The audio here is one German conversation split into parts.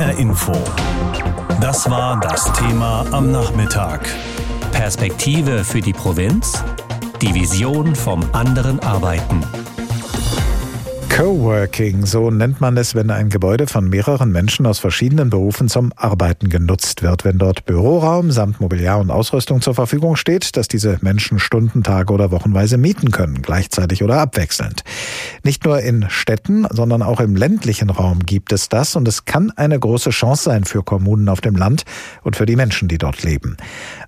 HR Info. Das war das Thema am Nachmittag. Perspektive für die Provinz? Die Vision vom anderen Arbeiten. Coworking, so nennt man es, wenn ein Gebäude von mehreren Menschen aus verschiedenen Berufen zum Arbeiten genutzt wird. Wenn dort Büroraum samt Mobiliar und Ausrüstung zur Verfügung steht, dass diese Menschen Stunden, Tage oder Wochenweise mieten können, gleichzeitig oder abwechselnd. Nicht nur in Städten, sondern auch im ländlichen Raum gibt es das und es kann eine große Chance sein für Kommunen auf dem Land und für die Menschen, die dort leben.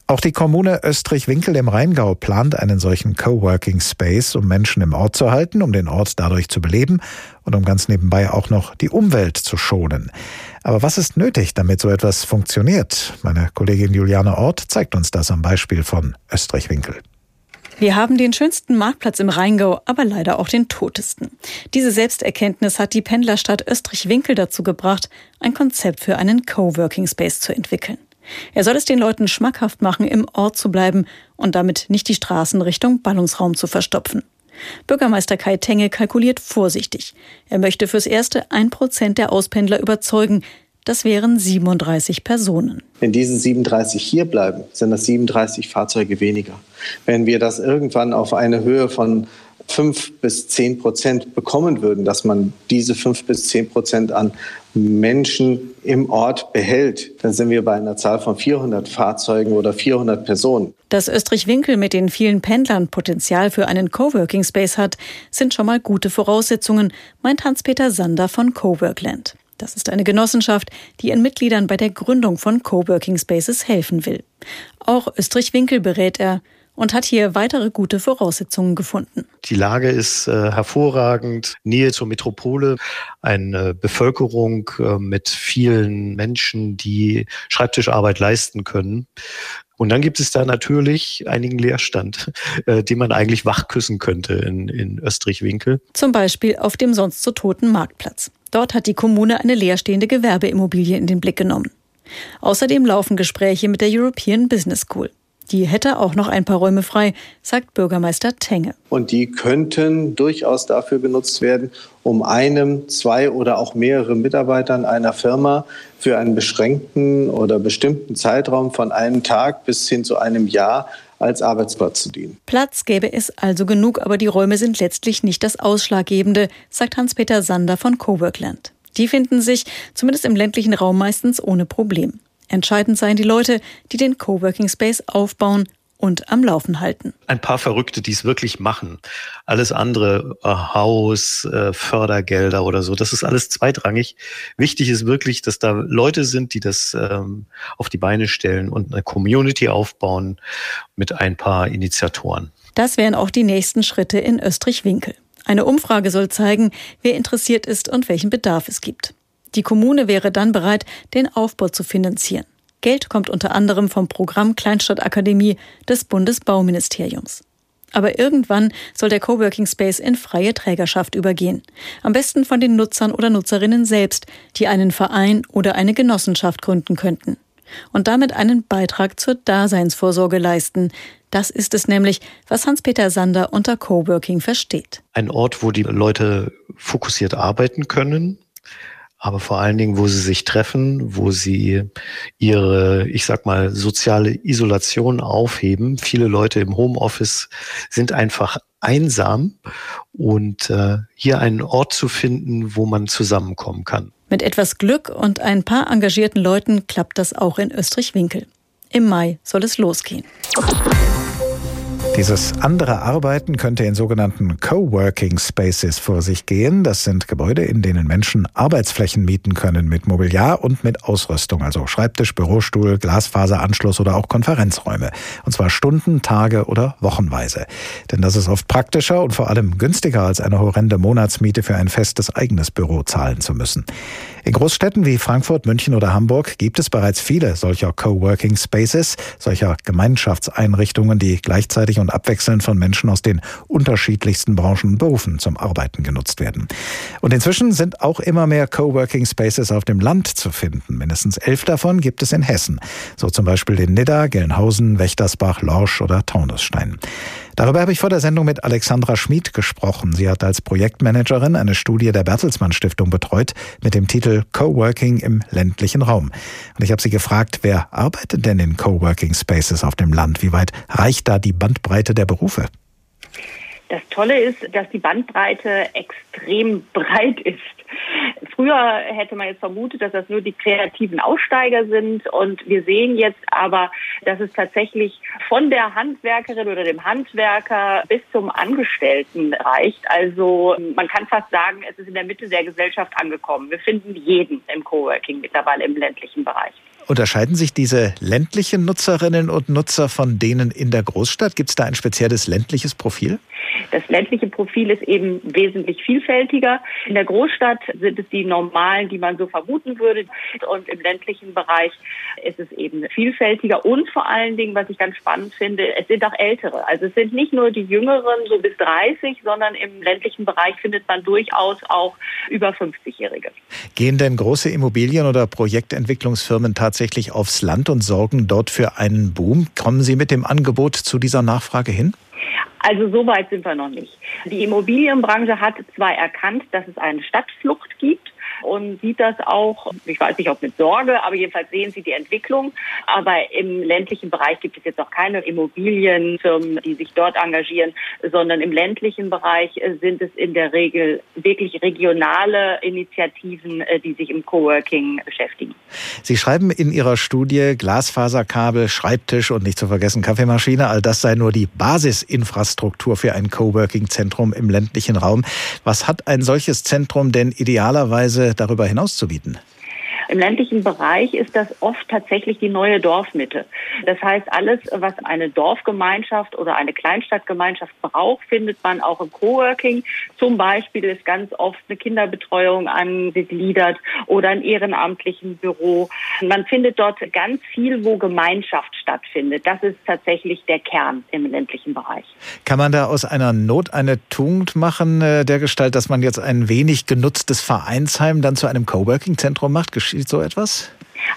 Auch die Kommune Österreich-Winkel im Rheingau plant einen solchen Coworking Space, um Menschen im Ort zu halten, um den Ort dadurch zu beleben und um ganz nebenbei auch noch die Umwelt zu schonen. Aber was ist nötig, damit so etwas funktioniert? Meine Kollegin Juliane Ort zeigt uns das am Beispiel von Österreich-Winkel. Wir haben den schönsten Marktplatz im Rheingau, aber leider auch den totesten. Diese Selbsterkenntnis hat die Pendlerstadt Österreich-Winkel dazu gebracht, ein Konzept für einen Coworking Space zu entwickeln. Er soll es den Leuten schmackhaft machen, im Ort zu bleiben und damit nicht die Straßen Richtung Ballungsraum zu verstopfen. Bürgermeister Kai Tenge kalkuliert vorsichtig. Er möchte fürs erste ein Prozent der Auspendler überzeugen. Das wären 37 Personen. Wenn diese 37 hier bleiben, sind das 37 Fahrzeuge weniger. Wenn wir das irgendwann auf eine Höhe von fünf bis zehn Prozent bekommen würden, dass man diese fünf bis zehn Prozent an Menschen im Ort behält, dann sind wir bei einer Zahl von 400 Fahrzeugen oder 400 Personen. Dass Österreich-Winkel mit den vielen Pendlern Potenzial für einen Coworking Space hat, sind schon mal gute Voraussetzungen, meint Hans-Peter Sander von Coworkland. Das ist eine Genossenschaft, die ihren Mitgliedern bei der Gründung von Coworking Spaces helfen will. Auch Österreich-Winkel berät er, und hat hier weitere gute Voraussetzungen gefunden. Die Lage ist äh, hervorragend, Nähe zur Metropole, eine Bevölkerung äh, mit vielen Menschen, die Schreibtischarbeit leisten können. Und dann gibt es da natürlich einigen Leerstand, äh, den man eigentlich wachküssen könnte in, in Österreich-Winkel. Zum Beispiel auf dem sonst so toten Marktplatz. Dort hat die Kommune eine leerstehende Gewerbeimmobilie in den Blick genommen. Außerdem laufen Gespräche mit der European Business School. Die hätte auch noch ein paar Räume frei, sagt Bürgermeister Tenge. Und die könnten durchaus dafür genutzt werden, um einem, zwei oder auch mehrere Mitarbeitern einer Firma für einen beschränkten oder bestimmten Zeitraum von einem Tag bis hin zu einem Jahr als Arbeitsplatz zu dienen. Platz gäbe es also genug, aber die Räume sind letztlich nicht das Ausschlaggebende, sagt Hans-Peter Sander von Coworkland. Die finden sich, zumindest im ländlichen Raum, meistens ohne Problem. Entscheidend seien die Leute, die den Coworking Space aufbauen und am Laufen halten. Ein paar Verrückte, die es wirklich machen. Alles andere, äh, Haus, äh, Fördergelder oder so, das ist alles zweitrangig. Wichtig ist wirklich, dass da Leute sind, die das ähm, auf die Beine stellen und eine Community aufbauen mit ein paar Initiatoren. Das wären auch die nächsten Schritte in Österreich-Winkel. Eine Umfrage soll zeigen, wer interessiert ist und welchen Bedarf es gibt. Die Kommune wäre dann bereit, den Aufbau zu finanzieren. Geld kommt unter anderem vom Programm Kleinstadtakademie des Bundesbauministeriums. Aber irgendwann soll der Coworking Space in freie Trägerschaft übergehen. Am besten von den Nutzern oder Nutzerinnen selbst, die einen Verein oder eine Genossenschaft gründen könnten. Und damit einen Beitrag zur Daseinsvorsorge leisten. Das ist es nämlich, was Hans-Peter Sander unter Coworking versteht. Ein Ort, wo die Leute fokussiert arbeiten können, aber vor allen Dingen, wo sie sich treffen, wo sie ihre, ich sag mal, soziale Isolation aufheben. Viele Leute im Homeoffice sind einfach einsam und äh, hier einen Ort zu finden, wo man zusammenkommen kann. Mit etwas Glück und ein paar engagierten Leuten klappt das auch in Österreich-Winkel. Im Mai soll es losgehen. Dieses andere Arbeiten könnte in sogenannten Coworking Spaces vor sich gehen. Das sind Gebäude, in denen Menschen Arbeitsflächen mieten können mit Mobiliar und mit Ausrüstung, also Schreibtisch, Bürostuhl, Glasfaseranschluss oder auch Konferenzräume. Und zwar Stunden, Tage oder Wochenweise. Denn das ist oft praktischer und vor allem günstiger als eine horrende Monatsmiete für ein festes eigenes Büro zahlen zu müssen. In Großstädten wie Frankfurt, München oder Hamburg gibt es bereits viele solcher Coworking Spaces, solcher Gemeinschaftseinrichtungen, die gleichzeitig und abwechselnd von Menschen aus den unterschiedlichsten Branchen und Berufen zum Arbeiten genutzt werden. Und inzwischen sind auch immer mehr Coworking Spaces auf dem Land zu finden. Mindestens elf davon gibt es in Hessen. So zum Beispiel in Nidda, Gelnhausen, Wächtersbach, Lorsch oder Taunusstein. Darüber habe ich vor der Sendung mit Alexandra Schmid gesprochen. Sie hat als Projektmanagerin eine Studie der Bertelsmann Stiftung betreut mit dem Titel Coworking im ländlichen Raum. Und ich habe sie gefragt, wer arbeitet denn in Coworking Spaces auf dem Land? Wie weit reicht da die Bandbreite der Berufe? Das Tolle ist, dass die Bandbreite extrem breit ist. Früher hätte man jetzt vermutet, dass das nur die kreativen Aussteiger sind. Und wir sehen jetzt aber, dass es tatsächlich von der Handwerkerin oder dem Handwerker bis zum Angestellten reicht. Also man kann fast sagen, es ist in der Mitte der Gesellschaft angekommen. Wir finden jeden im Coworking mittlerweile im ländlichen Bereich. Unterscheiden sich diese ländlichen Nutzerinnen und Nutzer von denen in der Großstadt? Gibt es da ein spezielles ländliches Profil? Das ländliche Profil ist eben wesentlich vielfältiger. In der Großstadt sind es die normalen, die man so vermuten würde. Und im ländlichen Bereich ist es eben vielfältiger. Und vor allen Dingen, was ich ganz spannend finde, es sind auch Ältere. Also es sind nicht nur die Jüngeren, so bis 30, sondern im ländlichen Bereich findet man durchaus auch über 50-Jährige. Gehen denn große Immobilien- oder Projektentwicklungsfirmen tatsächlich aufs Land und sorgen dort für einen Boom? Kommen Sie mit dem Angebot zu dieser Nachfrage hin? Also so weit sind wir noch nicht. Die Immobilienbranche hat zwar erkannt, dass es eine Stadtflucht gibt und sieht das auch, ich weiß nicht, ob mit Sorge, aber jedenfalls sehen sie die Entwicklung. Aber im ländlichen Bereich gibt es jetzt auch keine Immobilienfirmen, die sich dort engagieren, sondern im ländlichen Bereich sind es in der Regel wirklich regionale Initiativen, äh, die sich im Coworking beschäftigen. Sie schreiben in Ihrer Studie Glasfaserkabel, Schreibtisch und nicht zu vergessen Kaffeemaschine, all das sei nur die Basisinfrastruktur für ein Coworking-Zentrum im ländlichen Raum. Was hat ein solches Zentrum denn idealerweise darüber hinaus zu bieten? Im ländlichen Bereich ist das oft tatsächlich die neue Dorfmitte. Das heißt, alles, was eine Dorfgemeinschaft oder eine Kleinstadtgemeinschaft braucht, findet man auch im Coworking. Zum Beispiel ist ganz oft eine Kinderbetreuung angegliedert oder ein ehrenamtlichen Büro. Man findet dort ganz viel, wo Gemeinschaft stattfindet. Das ist tatsächlich der Kern im ländlichen Bereich. Kann man da aus einer Not eine Tugend machen, äh, der Gestalt, dass man jetzt ein wenig genutztes Vereinsheim dann zu einem Coworking-Zentrum macht? So etwas?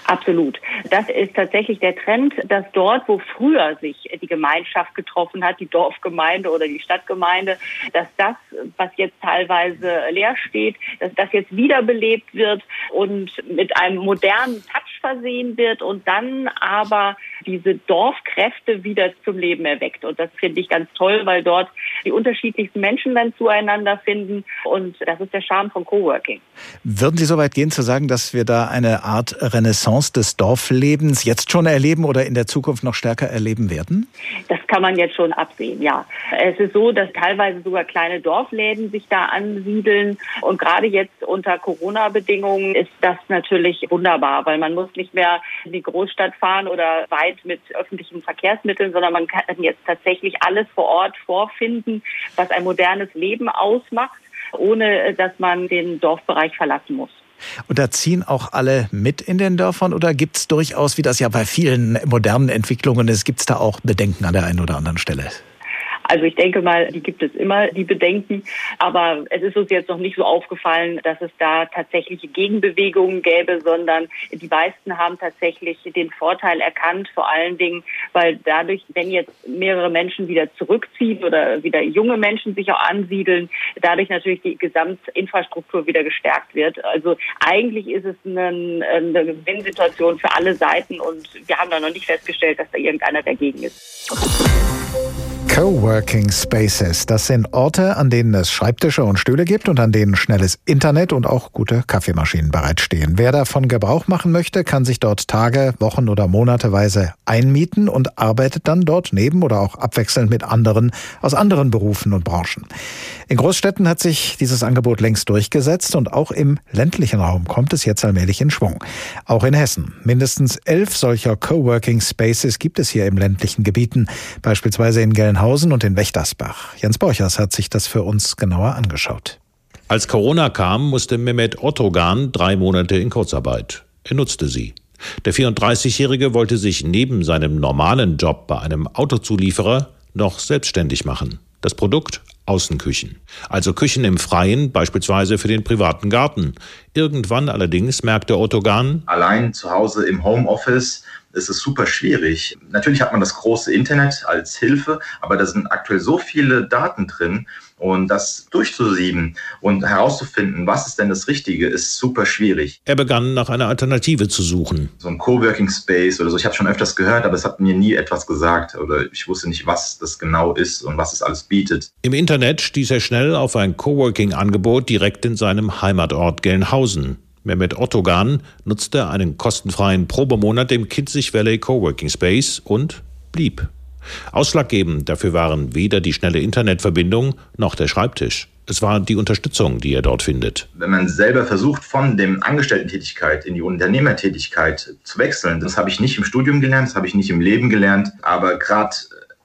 Absolut. Das ist tatsächlich der Trend, dass dort, wo früher sich die Gemeinschaft getroffen hat, die Dorfgemeinde oder die Stadtgemeinde, dass das, was jetzt teilweise leer steht, dass das jetzt wiederbelebt wird und mit einem modernen Touch versehen wird und dann aber diese Dorfkräfte wieder zum Leben erweckt. Und das finde ich ganz toll, weil dort die unterschiedlichsten Menschen dann zueinander finden. Und das ist der Charme von Coworking. Würden Sie so weit gehen zu sagen, dass wir da eine Art Renaissance des Dorflebens jetzt schon erleben oder in der Zukunft noch stärker erleben werden? Das kann man jetzt schon absehen, ja. Es ist so, dass teilweise sogar kleine Dorfläden sich da ansiedeln. Und gerade jetzt unter Corona-Bedingungen ist das natürlich wunderbar, weil man muss nicht mehr in die Großstadt fahren oder weit mit öffentlichen Verkehrsmitteln, sondern man kann jetzt tatsächlich alles vor Ort vorfinden, was ein modernes Leben ausmacht, ohne dass man den Dorfbereich verlassen muss. Und da ziehen auch alle mit in den Dörfern oder gibt es durchaus, wie das ja bei vielen modernen Entwicklungen ist, gibt es da auch Bedenken an der einen oder anderen Stelle? Also ich denke mal, die gibt es immer, die Bedenken. Aber es ist uns jetzt noch nicht so aufgefallen, dass es da tatsächliche Gegenbewegungen gäbe, sondern die meisten haben tatsächlich den Vorteil erkannt, vor allen Dingen, weil dadurch, wenn jetzt mehrere Menschen wieder zurückziehen oder wieder junge Menschen sich auch ansiedeln, dadurch natürlich die Gesamtinfrastruktur wieder gestärkt wird. Also eigentlich ist es eine, eine Gewinnsituation für alle Seiten und wir haben da noch nicht festgestellt, dass da irgendeiner dagegen ist. Coworking Spaces, das sind Orte, an denen es Schreibtische und Stühle gibt und an denen schnelles Internet und auch gute Kaffeemaschinen bereitstehen. Wer davon Gebrauch machen möchte, kann sich dort Tage, Wochen oder Monateweise einmieten und arbeitet dann dort neben oder auch abwechselnd mit anderen aus anderen Berufen und Branchen. In Großstädten hat sich dieses Angebot längst durchgesetzt und auch im ländlichen Raum kommt es jetzt allmählich in Schwung. Auch in Hessen. Mindestens elf solcher Coworking Spaces gibt es hier im ländlichen Gebieten, beispielsweise in Gelnhausen Gelnhausen und in Wächtersbach. Jens Borchers hat sich das für uns genauer angeschaut. Als Corona kam, musste Mehmet Ottogan drei Monate in Kurzarbeit. Er nutzte sie. Der 34-Jährige wollte sich neben seinem normalen Job bei einem Autozulieferer noch selbstständig machen. Das Produkt Außenküchen. Also Küchen im Freien, beispielsweise für den privaten Garten. Irgendwann allerdings merkte Otto Gahn, allein zu Hause im Homeoffice ist es super schwierig. Natürlich hat man das große Internet als Hilfe, aber da sind aktuell so viele Daten drin und das durchzusieben und herauszufinden, was ist denn das Richtige, ist super schwierig. Er begann nach einer Alternative zu suchen. So ein Coworking Space oder so. Ich habe schon öfters gehört, aber es hat mir nie etwas gesagt oder ich wusste nicht, was das genau ist und was es alles bietet. Im Internet stieß er schnell auf ein Coworking-Angebot direkt in seinem Heimatort Gelnhausen. Mehmet Ottogan nutzte einen kostenfreien Probemonat im Kinzig Valley Coworking Space und blieb. Ausschlaggebend dafür waren weder die schnelle Internetverbindung noch der Schreibtisch. Es war die Unterstützung, die er dort findet. Wenn man selber versucht, von dem Angestellten-Tätigkeit in die Unternehmertätigkeit zu wechseln, das habe ich nicht im Studium gelernt, das habe ich nicht im Leben gelernt, aber gerade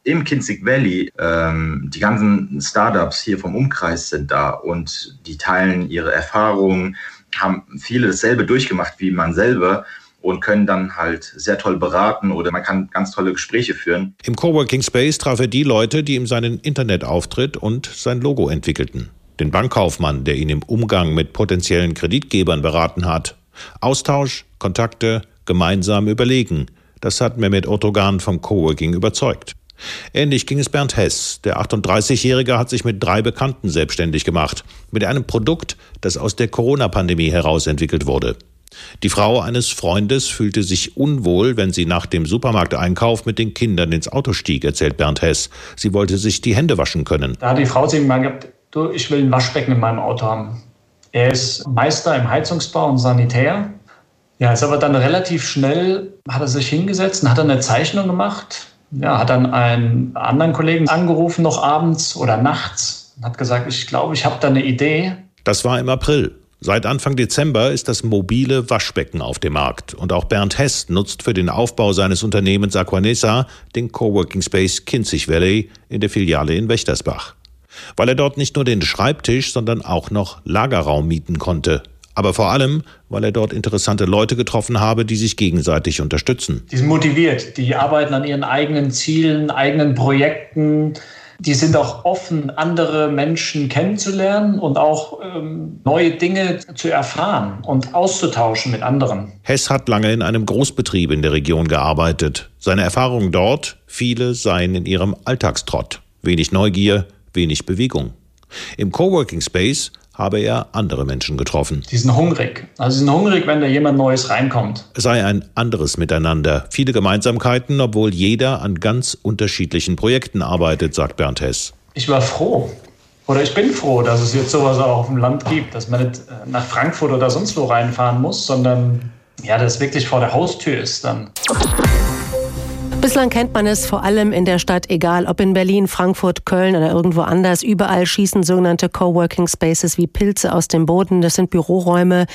im Kinzig Valley, ähm, die ganzen Startups hier vom Umkreis sind da und die teilen ihre Erfahrungen, haben viele dasselbe durchgemacht wie man selber und können dann halt sehr toll beraten oder man kann ganz tolle Gespräche führen. Im Coworking Space traf er die Leute, die ihm seinen Internetauftritt und sein Logo entwickelten. Den Bankkaufmann, der ihn im Umgang mit potenziellen Kreditgebern beraten hat. Austausch, Kontakte, gemeinsam überlegen. Das hat Mehmet Otogan vom Coworking überzeugt. Ähnlich ging es Bernd Hess. Der 38-Jährige hat sich mit drei Bekannten selbstständig gemacht. Mit einem Produkt, das aus der Corona-Pandemie heraus entwickelt wurde. Die Frau eines Freundes fühlte sich unwohl, wenn sie nach dem Supermarkteinkauf mit den Kindern ins Auto stieg, erzählt Bernd Hess. Sie wollte sich die Hände waschen können. Da hat die Frau zu ihm gesagt, du, ich will ein Waschbecken in meinem Auto haben. Er ist Meister im Heizungsbau und Sanitär. Ja, ist aber dann relativ schnell, hat er sich hingesetzt und hat eine Zeichnung gemacht ja, hat dann einen anderen Kollegen angerufen, noch abends oder nachts, und hat gesagt, ich glaube, ich habe da eine Idee. Das war im April. Seit Anfang Dezember ist das mobile Waschbecken auf dem Markt und auch Bernd Hess nutzt für den Aufbau seines Unternehmens Aquanesa den Coworking Space Kinzig Valley in der Filiale in Wächtersbach. Weil er dort nicht nur den Schreibtisch, sondern auch noch Lagerraum mieten konnte aber vor allem, weil er dort interessante Leute getroffen habe, die sich gegenseitig unterstützen. Die sind motiviert, die arbeiten an ihren eigenen Zielen, eigenen Projekten. Die sind auch offen, andere Menschen kennenzulernen und auch ähm, neue Dinge zu erfahren und auszutauschen mit anderen. Hess hat lange in einem Großbetrieb in der Region gearbeitet. Seine Erfahrungen dort, viele seien in ihrem Alltagstrott. Wenig Neugier, wenig Bewegung. Im Coworking Space habe er andere Menschen getroffen. Die sind hungrig. Also sie sind hungrig, wenn da jemand Neues reinkommt. Es sei ein anderes Miteinander, viele Gemeinsamkeiten, obwohl jeder an ganz unterschiedlichen Projekten arbeitet, sagt Bernd Hess. Ich war froh. Oder ich bin froh, dass es jetzt sowas auch auf dem Land gibt, dass man nicht äh, nach Frankfurt oder sonst wo reinfahren muss, sondern ja, das wirklich vor der Haustür ist dann. Bislang kennt man es vor allem in der Stadt, egal ob in Berlin, Frankfurt, Köln oder irgendwo anders. Überall schießen sogenannte Coworking Spaces wie Pilze aus dem Boden. Das sind Büroräume,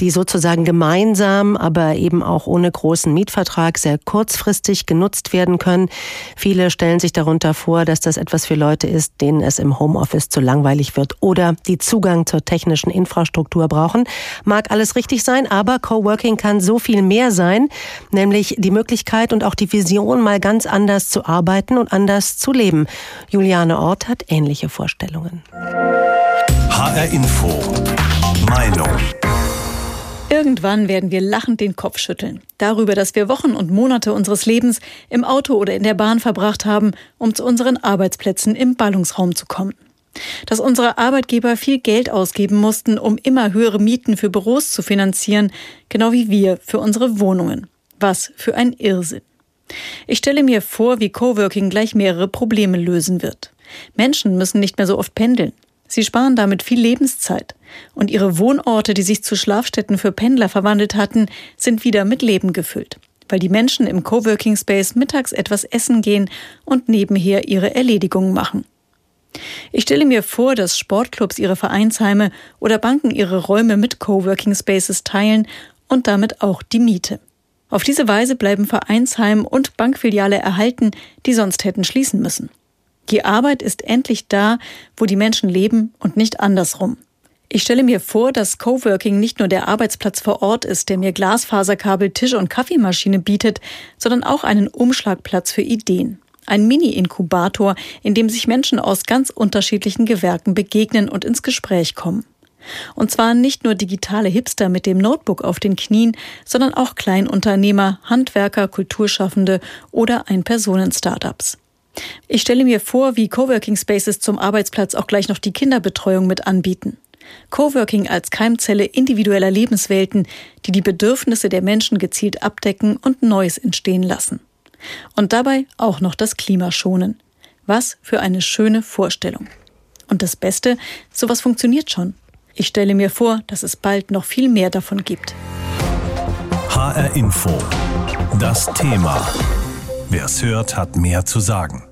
die sozusagen gemeinsam, aber eben auch ohne großen Mietvertrag sehr kurzfristig genutzt werden können. Viele stellen sich darunter vor, dass das etwas für Leute ist, denen es im Homeoffice zu langweilig wird oder die Zugang zur technischen Infrastruktur brauchen. Mag alles richtig sein, aber Coworking kann so viel mehr sein, nämlich die Möglichkeit und auch die Vision, Generation mal ganz anders zu arbeiten und anders zu leben. Juliane Ort hat ähnliche Vorstellungen. HR Info. Meinung. Irgendwann werden wir lachend den Kopf schütteln. Darüber, dass wir Wochen und Monate unseres Lebens im Auto oder in der Bahn verbracht haben, um zu unseren Arbeitsplätzen im Ballungsraum zu kommen. Dass unsere Arbeitgeber viel Geld ausgeben mussten, um immer höhere Mieten für Büros zu finanzieren, genau wie wir für unsere Wohnungen. Was für ein Irrsinn. Ich stelle mir vor, wie Coworking gleich mehrere Probleme lösen wird. Menschen müssen nicht mehr so oft pendeln. Sie sparen damit viel Lebenszeit. Und ihre Wohnorte, die sich zu Schlafstätten für Pendler verwandelt hatten, sind wieder mit Leben gefüllt. Weil die Menschen im Coworking Space mittags etwas essen gehen und nebenher ihre Erledigungen machen. Ich stelle mir vor, dass Sportclubs ihre Vereinsheime oder Banken ihre Räume mit Coworking Spaces teilen und damit auch die Miete. Auf diese Weise bleiben Vereinsheim und Bankfiliale erhalten, die sonst hätten schließen müssen. Die Arbeit ist endlich da, wo die Menschen leben und nicht andersrum. Ich stelle mir vor, dass Coworking nicht nur der Arbeitsplatz vor Ort ist, der mir Glasfaserkabel, Tisch und Kaffeemaschine bietet, sondern auch einen Umschlagplatz für Ideen. Ein Mini-Inkubator, in dem sich Menschen aus ganz unterschiedlichen Gewerken begegnen und ins Gespräch kommen. Und zwar nicht nur digitale Hipster mit dem Notebook auf den Knien, sondern auch Kleinunternehmer, Handwerker, Kulturschaffende oder Ein-Personen-Startups. Ich stelle mir vor, wie Coworking Spaces zum Arbeitsplatz auch gleich noch die Kinderbetreuung mit anbieten. Coworking als Keimzelle individueller Lebenswelten, die die Bedürfnisse der Menschen gezielt abdecken und Neues entstehen lassen. Und dabei auch noch das Klima schonen. Was für eine schöne Vorstellung. Und das Beste, sowas funktioniert schon. Ich stelle mir vor, dass es bald noch viel mehr davon gibt. HR Info. Das Thema. Wer es hört, hat mehr zu sagen.